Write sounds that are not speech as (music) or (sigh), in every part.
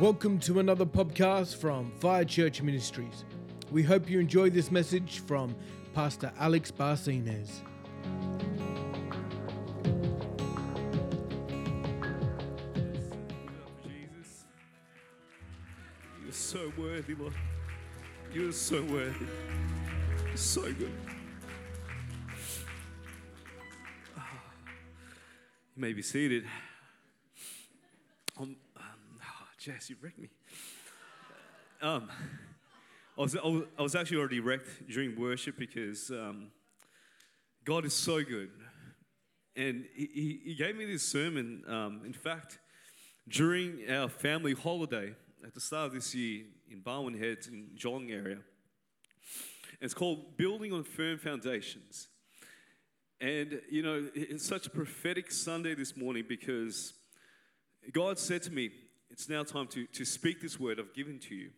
Welcome to another podcast from Fire Church Ministries. We hope you enjoy this message from Pastor Alex Barcinez. Jesus. You're so worthy, Lord. You're so worthy. So good. Ah. You may be seated. Jess, you wrecked me. Um, I was, I was, actually already wrecked during worship because um, God is so good. And he, he, gave me this sermon, um, in fact, during our family holiday at the start of this year in Barwon Heads in Geelong area. It's called Building on Firm Foundations. And, you know, it's such a prophetic Sunday this morning because God said to me, It's now time to, to speak this word I've given to you.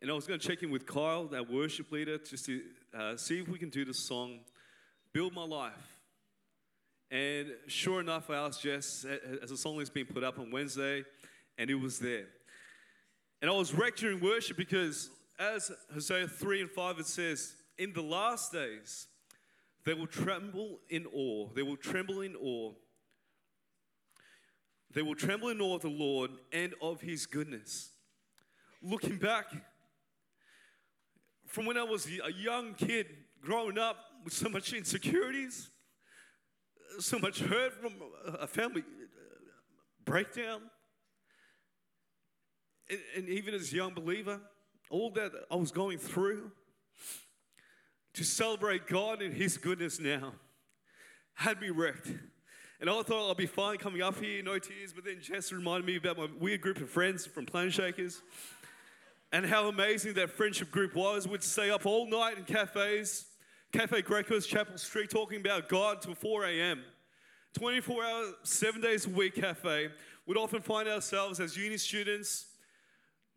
And I was going to check in with Kyle, our worship leader, just to uh, see if we can do the song, Build My Life. And sure enough, I asked Jess, as the song has been put up on Wednesday, and it was there. And I was wrecked during worship because, as Hosea 3 and 5, it says, In the last days, they will tremble in awe. They will tremble in awe. They will tremble in awe of the Lord and of his goodness. Looking back, from when I was a young kid growing up with so much insecurities, so much hurt from a family breakdown, and, even as a young believer, all that I was going through, to celebrate God and His goodness now had me wrecked. And I thought I'd be fine coming up here, no tears, but then Jess reminded me about my weird group of friends from Planetshakers and how amazing that friendship group was. We'd stay up all night in cafes, Cafe Greco's, Chapel Street, talking about God till 4 a.m. 24 hours, seven days a week cafe. We'd often find ourselves as uni students,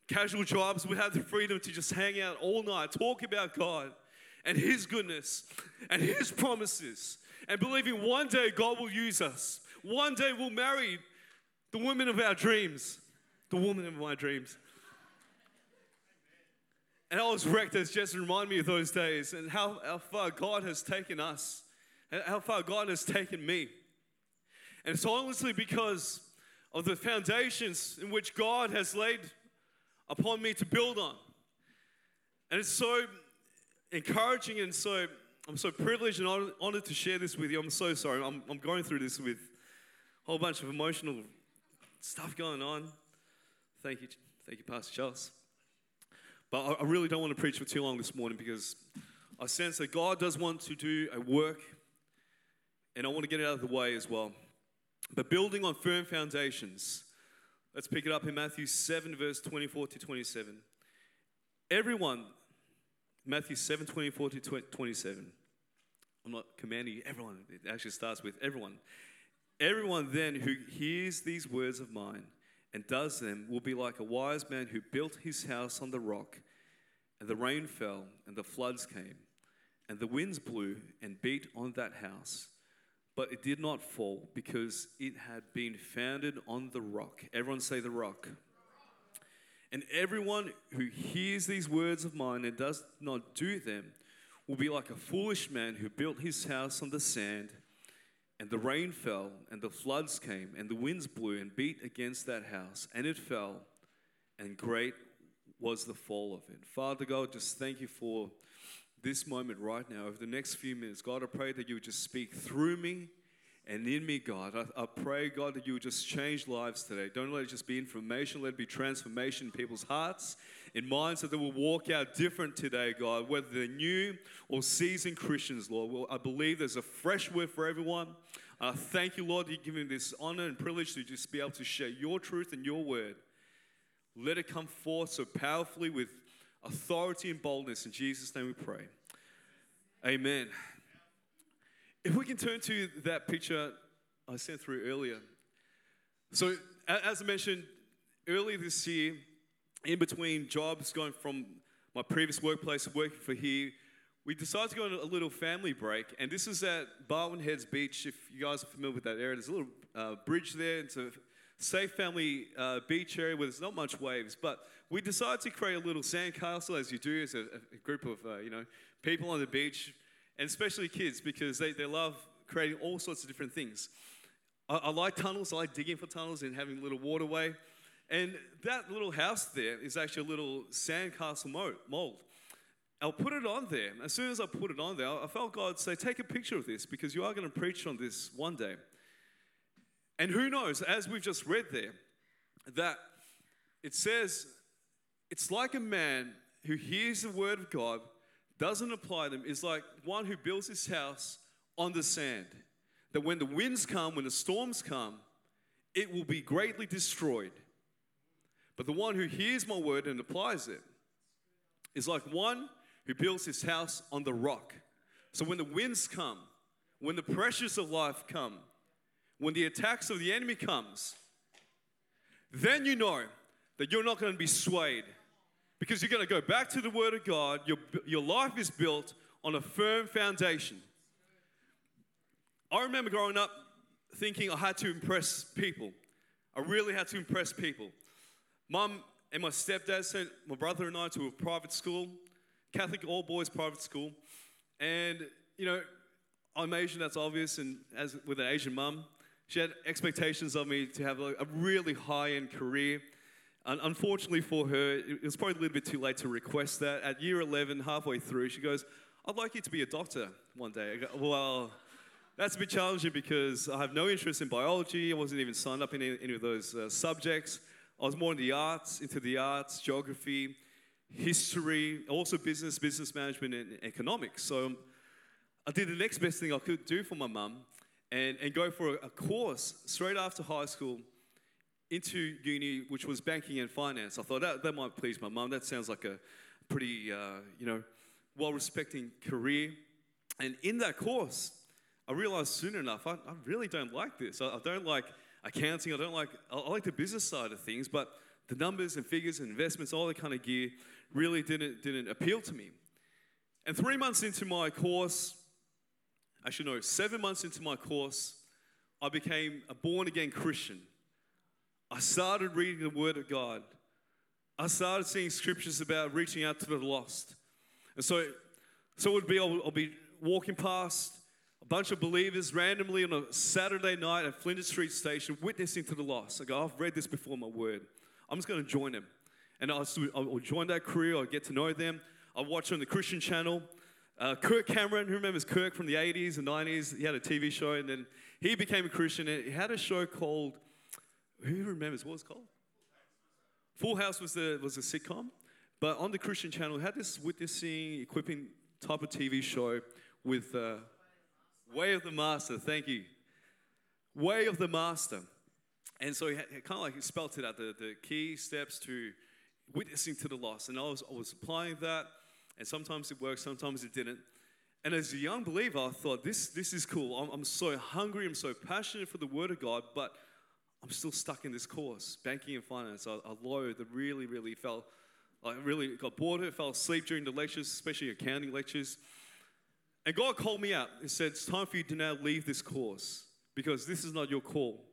casual jobs, we had the freedom to just hang out all night, talk about God and His goodness and His promises, and believing one day God will use us. One day we'll marry the woman of our dreams, the woman of my dreams. And I was wrecked as Jess reminded me of those days and how, how far God has taken us, and how far God has taken me. And it's honestly because of the foundations in which God has laid upon me to build on. And it's so encouraging and so I'm so privileged and honored to share this with you. I'm so sorry. I'm, I'm going through this with a whole bunch of emotional stuff going on. Thank you, thank you, Pastor Charles. But I, I really don't want to preach for too long this morning because I sense that God does want to do a work, and I want to get it out of the way as well. But building on firm foundations. Let's pick it up in Matthew 7, verse 24 to 27. Everyone, Matthew 7, 24 to 27. I'm not commanding everyone, it actually starts with everyone. Everyone then who hears these words of mine and does them will be like a wise man who built his house on the rock, and the rain fell, and the floods came, and the winds blew and beat on that house but it did not fall because it had been founded on the rock. Everyone say the rock. And everyone who hears these words of mine and does not do them will be like a foolish man who built his house on the sand, and the rain fell, and the floods came, and the winds blew and beat against that house, and it fell, and great was the fall of it. Father God, just thank you for this moment right now, over the next few minutes, God, I pray that you would just speak through me and in me, God. I, I, pray, God, that you would just change lives today. Don't let it just be information, let it be transformation in people's hearts, in minds, that they will walk out different today, God, whether they're new or seasoned Christians, Lord. Well, I believe there's a fresh word for everyone. Uh, thank you, Lord, that you're giving this honor and privilege to just be able to share your truth and your word. Let it come forth so powerfully with authority and boldness. In Jesus' name we pray. Amen. If we can turn to that picture I sent through earlier. So, as I mentioned earlier this year, in between jobs, going from my previous workplace working for here, we decided to go on a little family break. And this is at Barwon Heads Beach. If you guys are familiar with that area, there's a little uh, bridge there. It's a safe family uh, beach area where there's not much waves. But we decided to create a little sandcastle, as you do, as a, a group of uh, you know people on the beach, and especially kids because they, they love creating all sorts of different things. I, I like tunnels. I like digging for tunnels and having a little waterway. And that little house there is actually a little sandcastle mold. I'll put it on there. As soon as I put it on there, I felt God say, Take a picture of this because you are going to preach on this one day. And who knows, as we've just read there, that it says, It's like a man who hears the word of God, doesn't apply them, is like one who builds his house on the sand. That when the winds come, when the storms come, it will be greatly destroyed. But the one who hears my word and applies it is like one who builds his house on the rock. So when the winds come, when the pressures of life come, when the attacks of the enemy comes, then you know that you're not going to be swayed because you're going to go back to the word of God. Your, your life is built on a firm foundation. I remember growing up thinking I had to impress people. I really had to impress people. Mum and my stepdad sent my brother and I to a private school, Catholic all boys private school. And, you know, I'm Asian, that's obvious, and as with an Asian mum, she had expectations of me to have a, a really high end career. Unfortunately for her, it was probably a little bit too late to request that. At year 11, halfway through, she goes, I'd like you to be a doctor one day. Go, well, that's a bit challenging because I have no interest in biology. I wasn't even signed up in any, of those uh, subjects. I was more in the arts, into the arts, geography, history, also business, business management, and economics. So I did the next best thing I could do for my mum and, and go for a, a course straight after high school into uni, which was banking and finance. I thought that, that might please my mum. That sounds like a pretty, uh, you know, well-respecting career. And in that course, I realized soon enough, I, I really don't like this. I, I, don't like accounting. I don't like, I, I like the business side of things, but the numbers and figures and investments, all that kind of gear really didn't, didn't appeal to me. And three months into my course, actually, no, seven months into my course, I became a born again Christian. I started reading the Word of God. I started seeing scriptures about reaching out to the lost. And so, so it would be I'll, I'll be walking past a bunch of believers randomly on a Saturday night at Flinders Street Station witnessing to the lost. I go, I've read this before my word. I'm just going to join them. And I'll, I'll join that crew, I'll get to know them. I'll watch on the Christian channel. Uh, Kirk Cameron, who remembers Kirk from the 80s and 90s? He had a TV show and then he became a Christian. And he had a show called, who remembers what was called? Full House was the, was a sitcom. But on the Christian channel, he had this witnessing, equipping type of TV show with. Uh, Way of the Master, thank you. Way of the Master. And so he, kind of like he spelt it out the, the key steps to witnessing to the lost. And I was, I was applying that, and sometimes it worked, sometimes it didn't. And as a young believer, I thought, this, this is cool. I'm, I'm so hungry, I'm so passionate for the Word of God, but I'm still stuck in this course, banking and finance. I, I I really, really felt, I really got bored of it, fell asleep during the lectures, especially accounting lectures. And God called me out and said, It's time for you to now leave this course because this is not your call.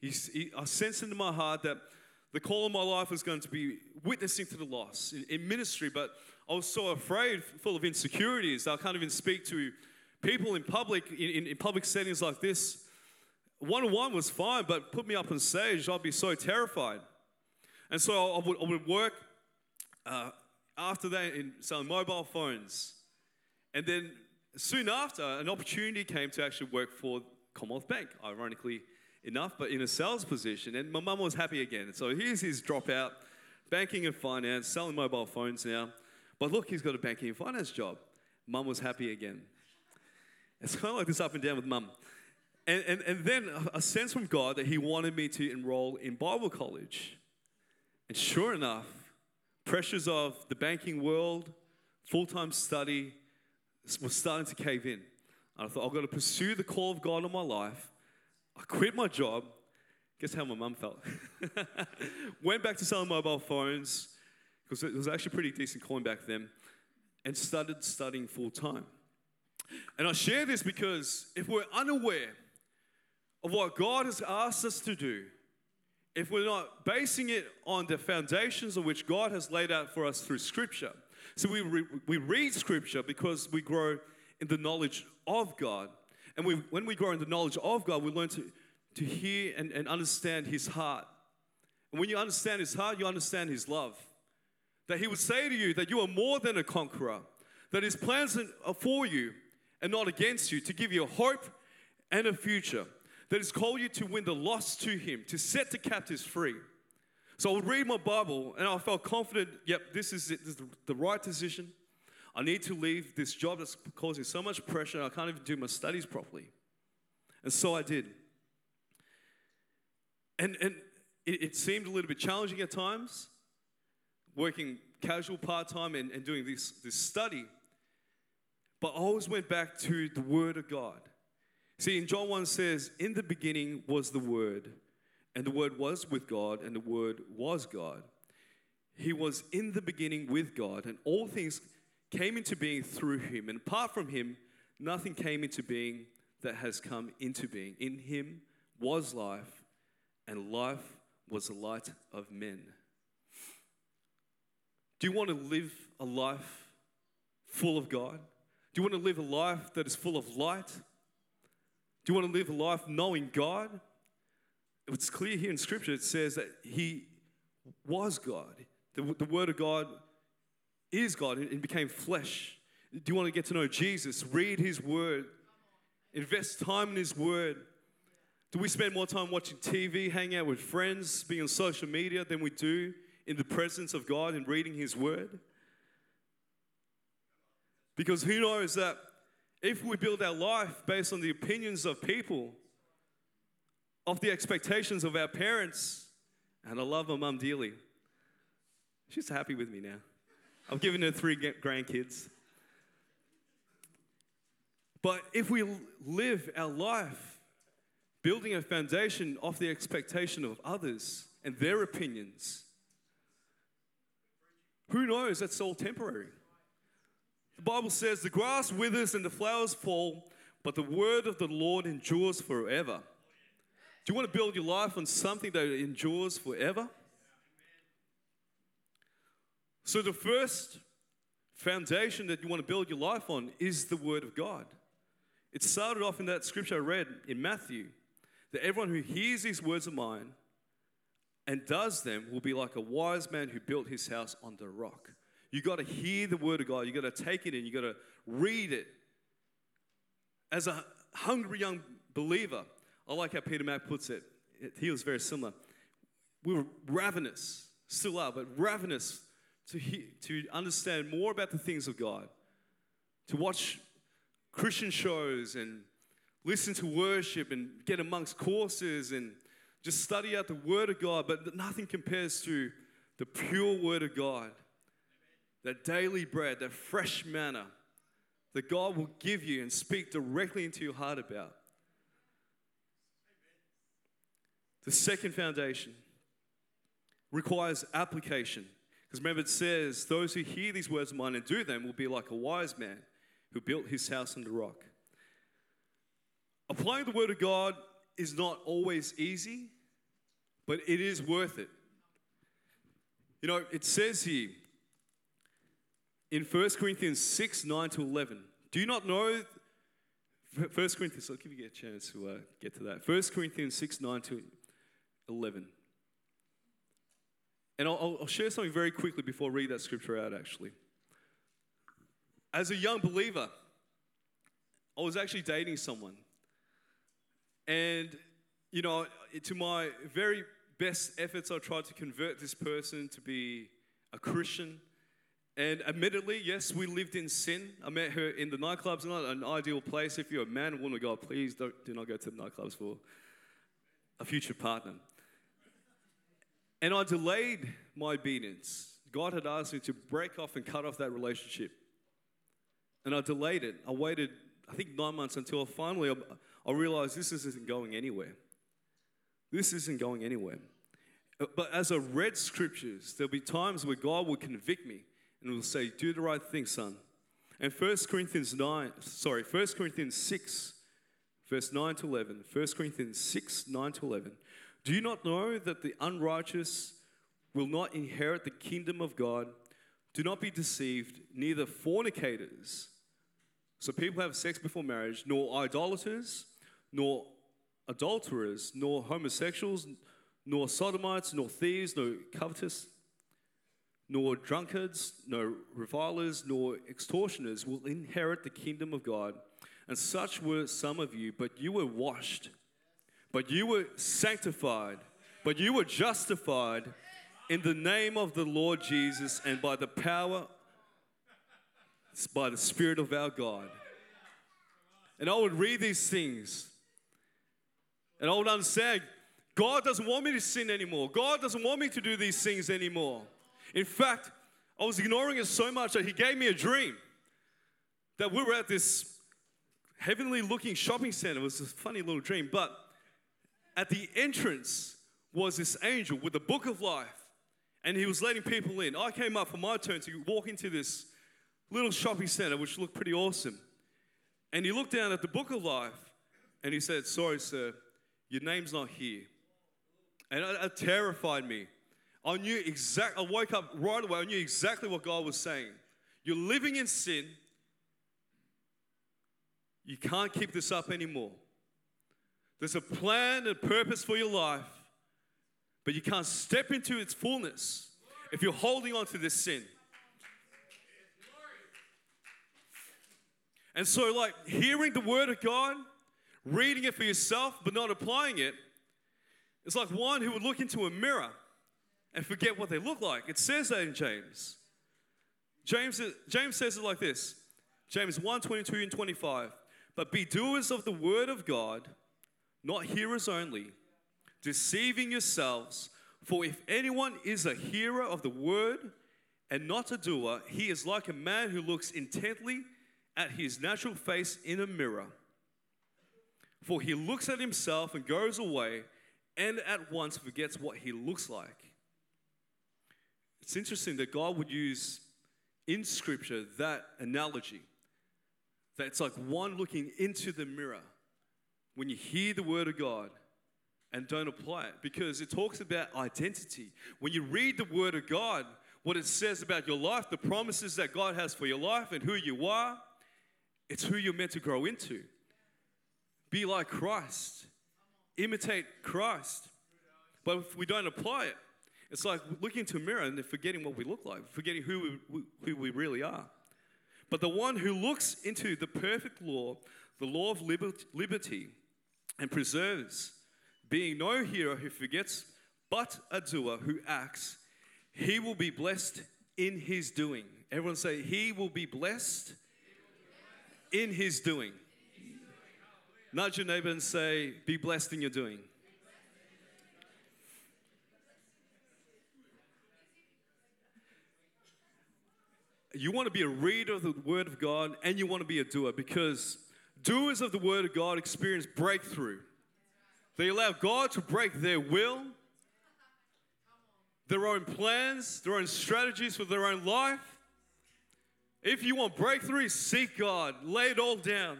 He, he, I sensed into my heart that the call of my life was going to be witnessing to the lost in, in ministry, but I was so afraid, full of insecurities, I can't even speak to people in public, in, in, in public settings like this. One on one was fine, but put me up on stage, I'd be so terrified. And so I would, I would work uh, after that in selling mobile phones and then soon after, an opportunity came to actually work for Commonwealth Bank, ironically enough, but in a sales position. And my mum was happy again. So here's his dropout, banking and finance, selling mobile phones now. But look, he's got a banking and finance job. Mum was happy again. It's kind of like this up and down with mum. And, and, and then a sense from God that He wanted me to enroll in Bible college. And sure enough, pressures of the banking world, full time study, was starting to cave in. And I thought, I've got to pursue the call of God in my life. I quit my job. Guess how my mum felt? (laughs) Went back to selling mobile phones, because it was actually pretty decent coin back then, and started studying full time. And I share this because if we're unaware of what God has asked us to do, if we're not basing it on the foundations of which God has laid out for us through Scripture. So we, re- we read Scripture because we grow in the knowledge of God. And we, when we grow in the knowledge of God, we learn to, to hear and, and understand His heart. And when you understand His heart, you understand His love. That He would say to you that you are more than a conqueror, that His plans are for you and not against you, to give you hope and a future that has called you to win the lost to Him, to set the captives free. So I would read my Bible and I felt confident, yep, this is it, this is the right decision. I need to leave this job that's causing so much pressure, I can't even do my studies properly. And so I did. And, and it, it seemed a little bit challenging at times, working casual part time and, and doing this, this study. But I always went back to the Word of God. See, in John 1 says, In the beginning was the Word, and the Word was with God, and the Word was God. He was in the beginning with God, and all things came into being through him. And apart from him, nothing came into being that has come into being. In him was life, and life was the light of men. Do you want to live a life full of God? Do you want to live a life that is full of light? Do you want to live a life knowing God? It's clear here in Scripture, it says that He was God. The, the Word of God is God and became flesh. Do you want to get to know Jesus? Read His Word, invest time in His Word. Do we spend more time watching TV, hanging out with friends, being on social media than we do in the presence of God and reading His Word? Because who knows that if we build our life based on the opinions of people, of the expectations of our parents, and I love my mum dearly. She's happy with me now. I've given her three grandkids. But if we live our life building a foundation off the expectation of others and their opinions, who knows? That's all temporary. The Bible says, The grass withers and the flowers fall, but the word of the Lord endures forever. Do you want to build your life on something that endures forever? So, the first foundation that you want to build your life on is the Word of God. It started off in that scripture I read in Matthew that everyone who hears these words of mine and does them will be like a wise man who built his house on the rock. You got to hear the word of God. You got to take it in. You got to read it. As a hungry young believer, I like how Peter Mack puts it. He was very similar. We were ravenous, still are, but ravenous to, hear, to understand more about the things of God, to watch Christian shows and listen to worship and get amongst courses and just study out the Word of God. But nothing compares to the pure Word of God that daily bread, that fresh manna that God will give you and speak directly into your heart about. The second foundation requires application. Because remember, it says, Those who hear these words of mine and do them will be like a wise man who built his house on the rock. Applying the word of God is not always easy, but it is worth it. You know, it says here, in 1 Corinthians 6 9 to 11. Do you not know? 1 Corinthians, I'll give you a chance to uh, get to that. 1 Corinthians 6 9 to 11. And I'll, I'll share something very quickly before I read that scripture out, actually. As a young believer, I was actually dating someone. And, you know, to my very best efforts, I tried to convert this person to be a Christian. And admittedly, yes, we lived in sin. I met her in the nightclubs, not an ideal place. If you're a man woman of God, please don't, do not go to the nightclubs for a future partner. And I delayed my obedience. God had asked me to break off and cut off that relationship. And I delayed it. I waited, I think, nine months until finally I, I realized this isn't going anywhere. This isn't going anywhere. But as I read scriptures, there'll be times where God will convict me and will say, Do the right thing, son. And 1 Corinthians 9, sorry, 1 Corinthians 6, verse 9 to 11. 1 Corinthians 6, 9 to 11. Do you not know that the unrighteous will not inherit the kingdom of God? Do not be deceived, neither fornicators. So people have sex before marriage, nor idolaters, nor adulterers, nor homosexuals, nor sodomites, nor thieves, nor covetous, nor drunkards, nor revilers, nor extortioners will inherit the kingdom of God. And such were some of you, but you were washed, but you were sanctified, but you were justified in the name of the Lord Jesus and by the power, by the Spirit of our God. And I would read these things and I would understand God doesn't want me to sin anymore. God doesn't want me to do these things anymore. In fact, I was ignoring it so much that He gave me a dream that we were at this heavenly looking shopping center. It was a funny little dream, but at the entrance was this angel with the book of life, and he was letting people in. I came up for my turn to walk into this little shopping center, which looked pretty awesome. And he looked down at the book of life and he said, Sorry, sir, your name's not here. And it, terrified me. I knew exact. I woke up right away. I knew exactly what God was saying. You're living in sin. You can't keep this up anymore. There's a plan and purpose for your life, but you can't step into its fullness if you're holding on to this sin. And so, like hearing the word of God, reading it for yourself, but not applying it, it's like one who would look into a mirror and forget what they look like. It says that in James. James, James says it like this James 1 22 and 25. But be doers of the word of God, not hearers only, deceiving yourselves. For if anyone is a hearer of the word and not a doer, he is like a man who looks intently at his natural face in a mirror. For he looks at himself and goes away and at once forgets what he looks like. It's interesting that God would use in Scripture that analogy. That it's like one looking into the mirror when you hear the Word of God and don't apply it because it talks about identity. When you read the Word of God, what it says about your life, the promises that God has for your life and who you are, it's who you're meant to grow into. Be like Christ, imitate Christ. But if we don't apply it, it's like looking into a mirror and forgetting what we look like, forgetting who we, who we really are. But the one who looks into the perfect law, the law of liberty, and preserves, being no hero who forgets, but a doer who acts, he will be blessed in his doing. Everyone say, He will be blessed in his doing. Nudge your neighbor and say, Be blessed in your doing. You want to be a reader of the Word of God and you want to be a doer because doers of the Word of God experience breakthrough. They allow God to break their will, their own plans, their own strategies for their own life. If you want breakthrough, seek God, lay it all down.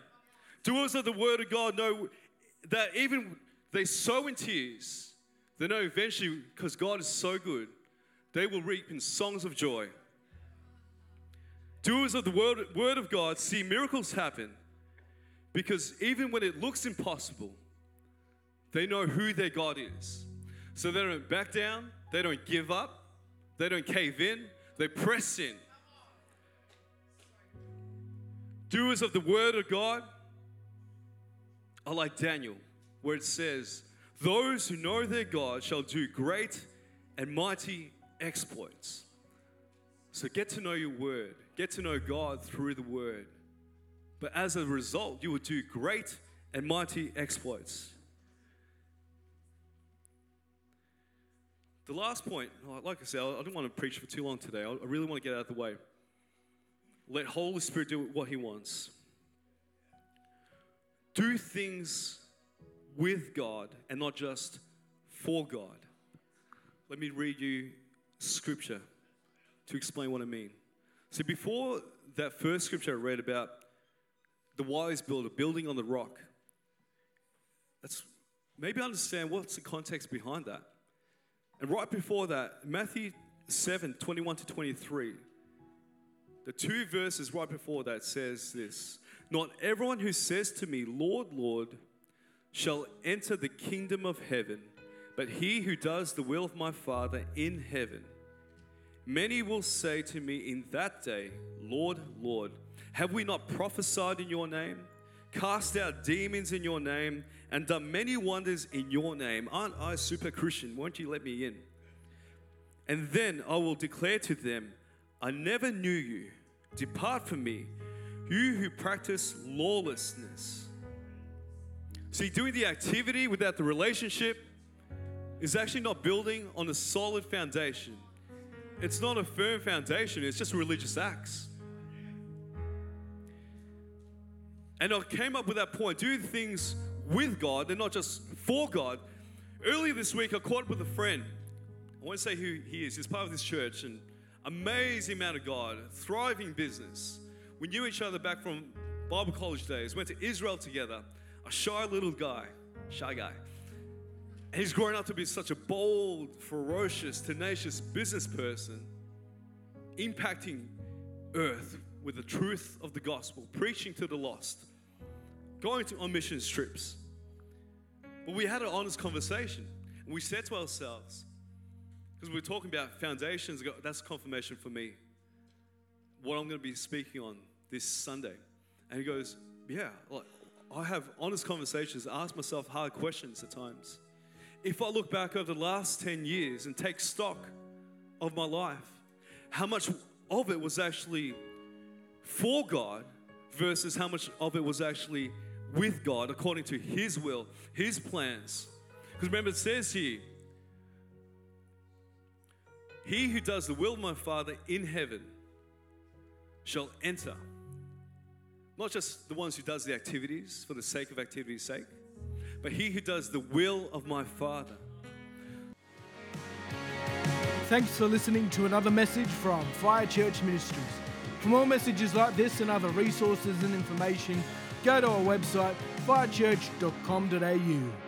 Doers of the word of God know that even they sow in tears, they know eventually, because God is so good, they will reap in songs of joy. Doers of the word, word of God see miracles happen because even when it looks impossible, they know who their God is. So they don't back down, they don't give up, they don't cave in, they press in. Doers of the word of God are like Daniel, where it says, Those who know their God shall do great and mighty exploits. So get to know your word, get to know God through the word. But as a result, you will do great and mighty exploits. The last point, like I said, I don't want to preach for too long today. I really want to get out of the way. Let Holy Spirit do what He wants do things with God and not just for God. Let me read you scripture to explain what I mean. See, before that first scripture I read about the wise builder building on the rock, that's maybe understand what's the context behind that. And right before that, Matthew 7 21 to 23, the two verses right before that says this Not everyone who says to me, Lord, Lord, shall enter the kingdom of heaven, but he who does the will of my Father in heaven. Many will say to me in that day, Lord, Lord, have we not prophesied in your name, cast out demons in your name, and done many wonders in your name? Aren't I super Christian? Won't you let me in? And then I will declare to them, I never knew you. Depart from me, you who practice lawlessness. See, doing the activity without the relationship is actually not building on a solid foundation. It's not a firm foundation, it's just religious acts. And I came up with that point doing things with God and not just for God. Earlier this week, I caught up with a friend. I won't say who he is, he's part of this church, and amazing man of God, thriving business. We knew each other back from Bible college days, went to Israel together, a shy little guy, shy guy. He's grown up to be such a bold, ferocious, tenacious business person, impacting earth with the truth of the gospel, preaching to the lost, going to, on mission trips. But we had an honest conversation, and we said to ourselves, because we're talking about foundations, that's confirmation for me. What I'm going to be speaking on this Sunday. And he goes, Yeah, I have honest conversations, I ask myself hard questions at times. If I look back over the last 10 years and take stock of my life, how much of it was actually for God versus how much of it was actually with God according to His will, His plans. Because remember, it says here, He who does the will of my Father in heaven shall enter. Not just the ones who does the activities for the sake of activity's sake, but he who does the will of my Father. Thanks for listening to another message from Fire Church Ministries. For more messages like this and other resources and information, go to our website firechurch.com.au.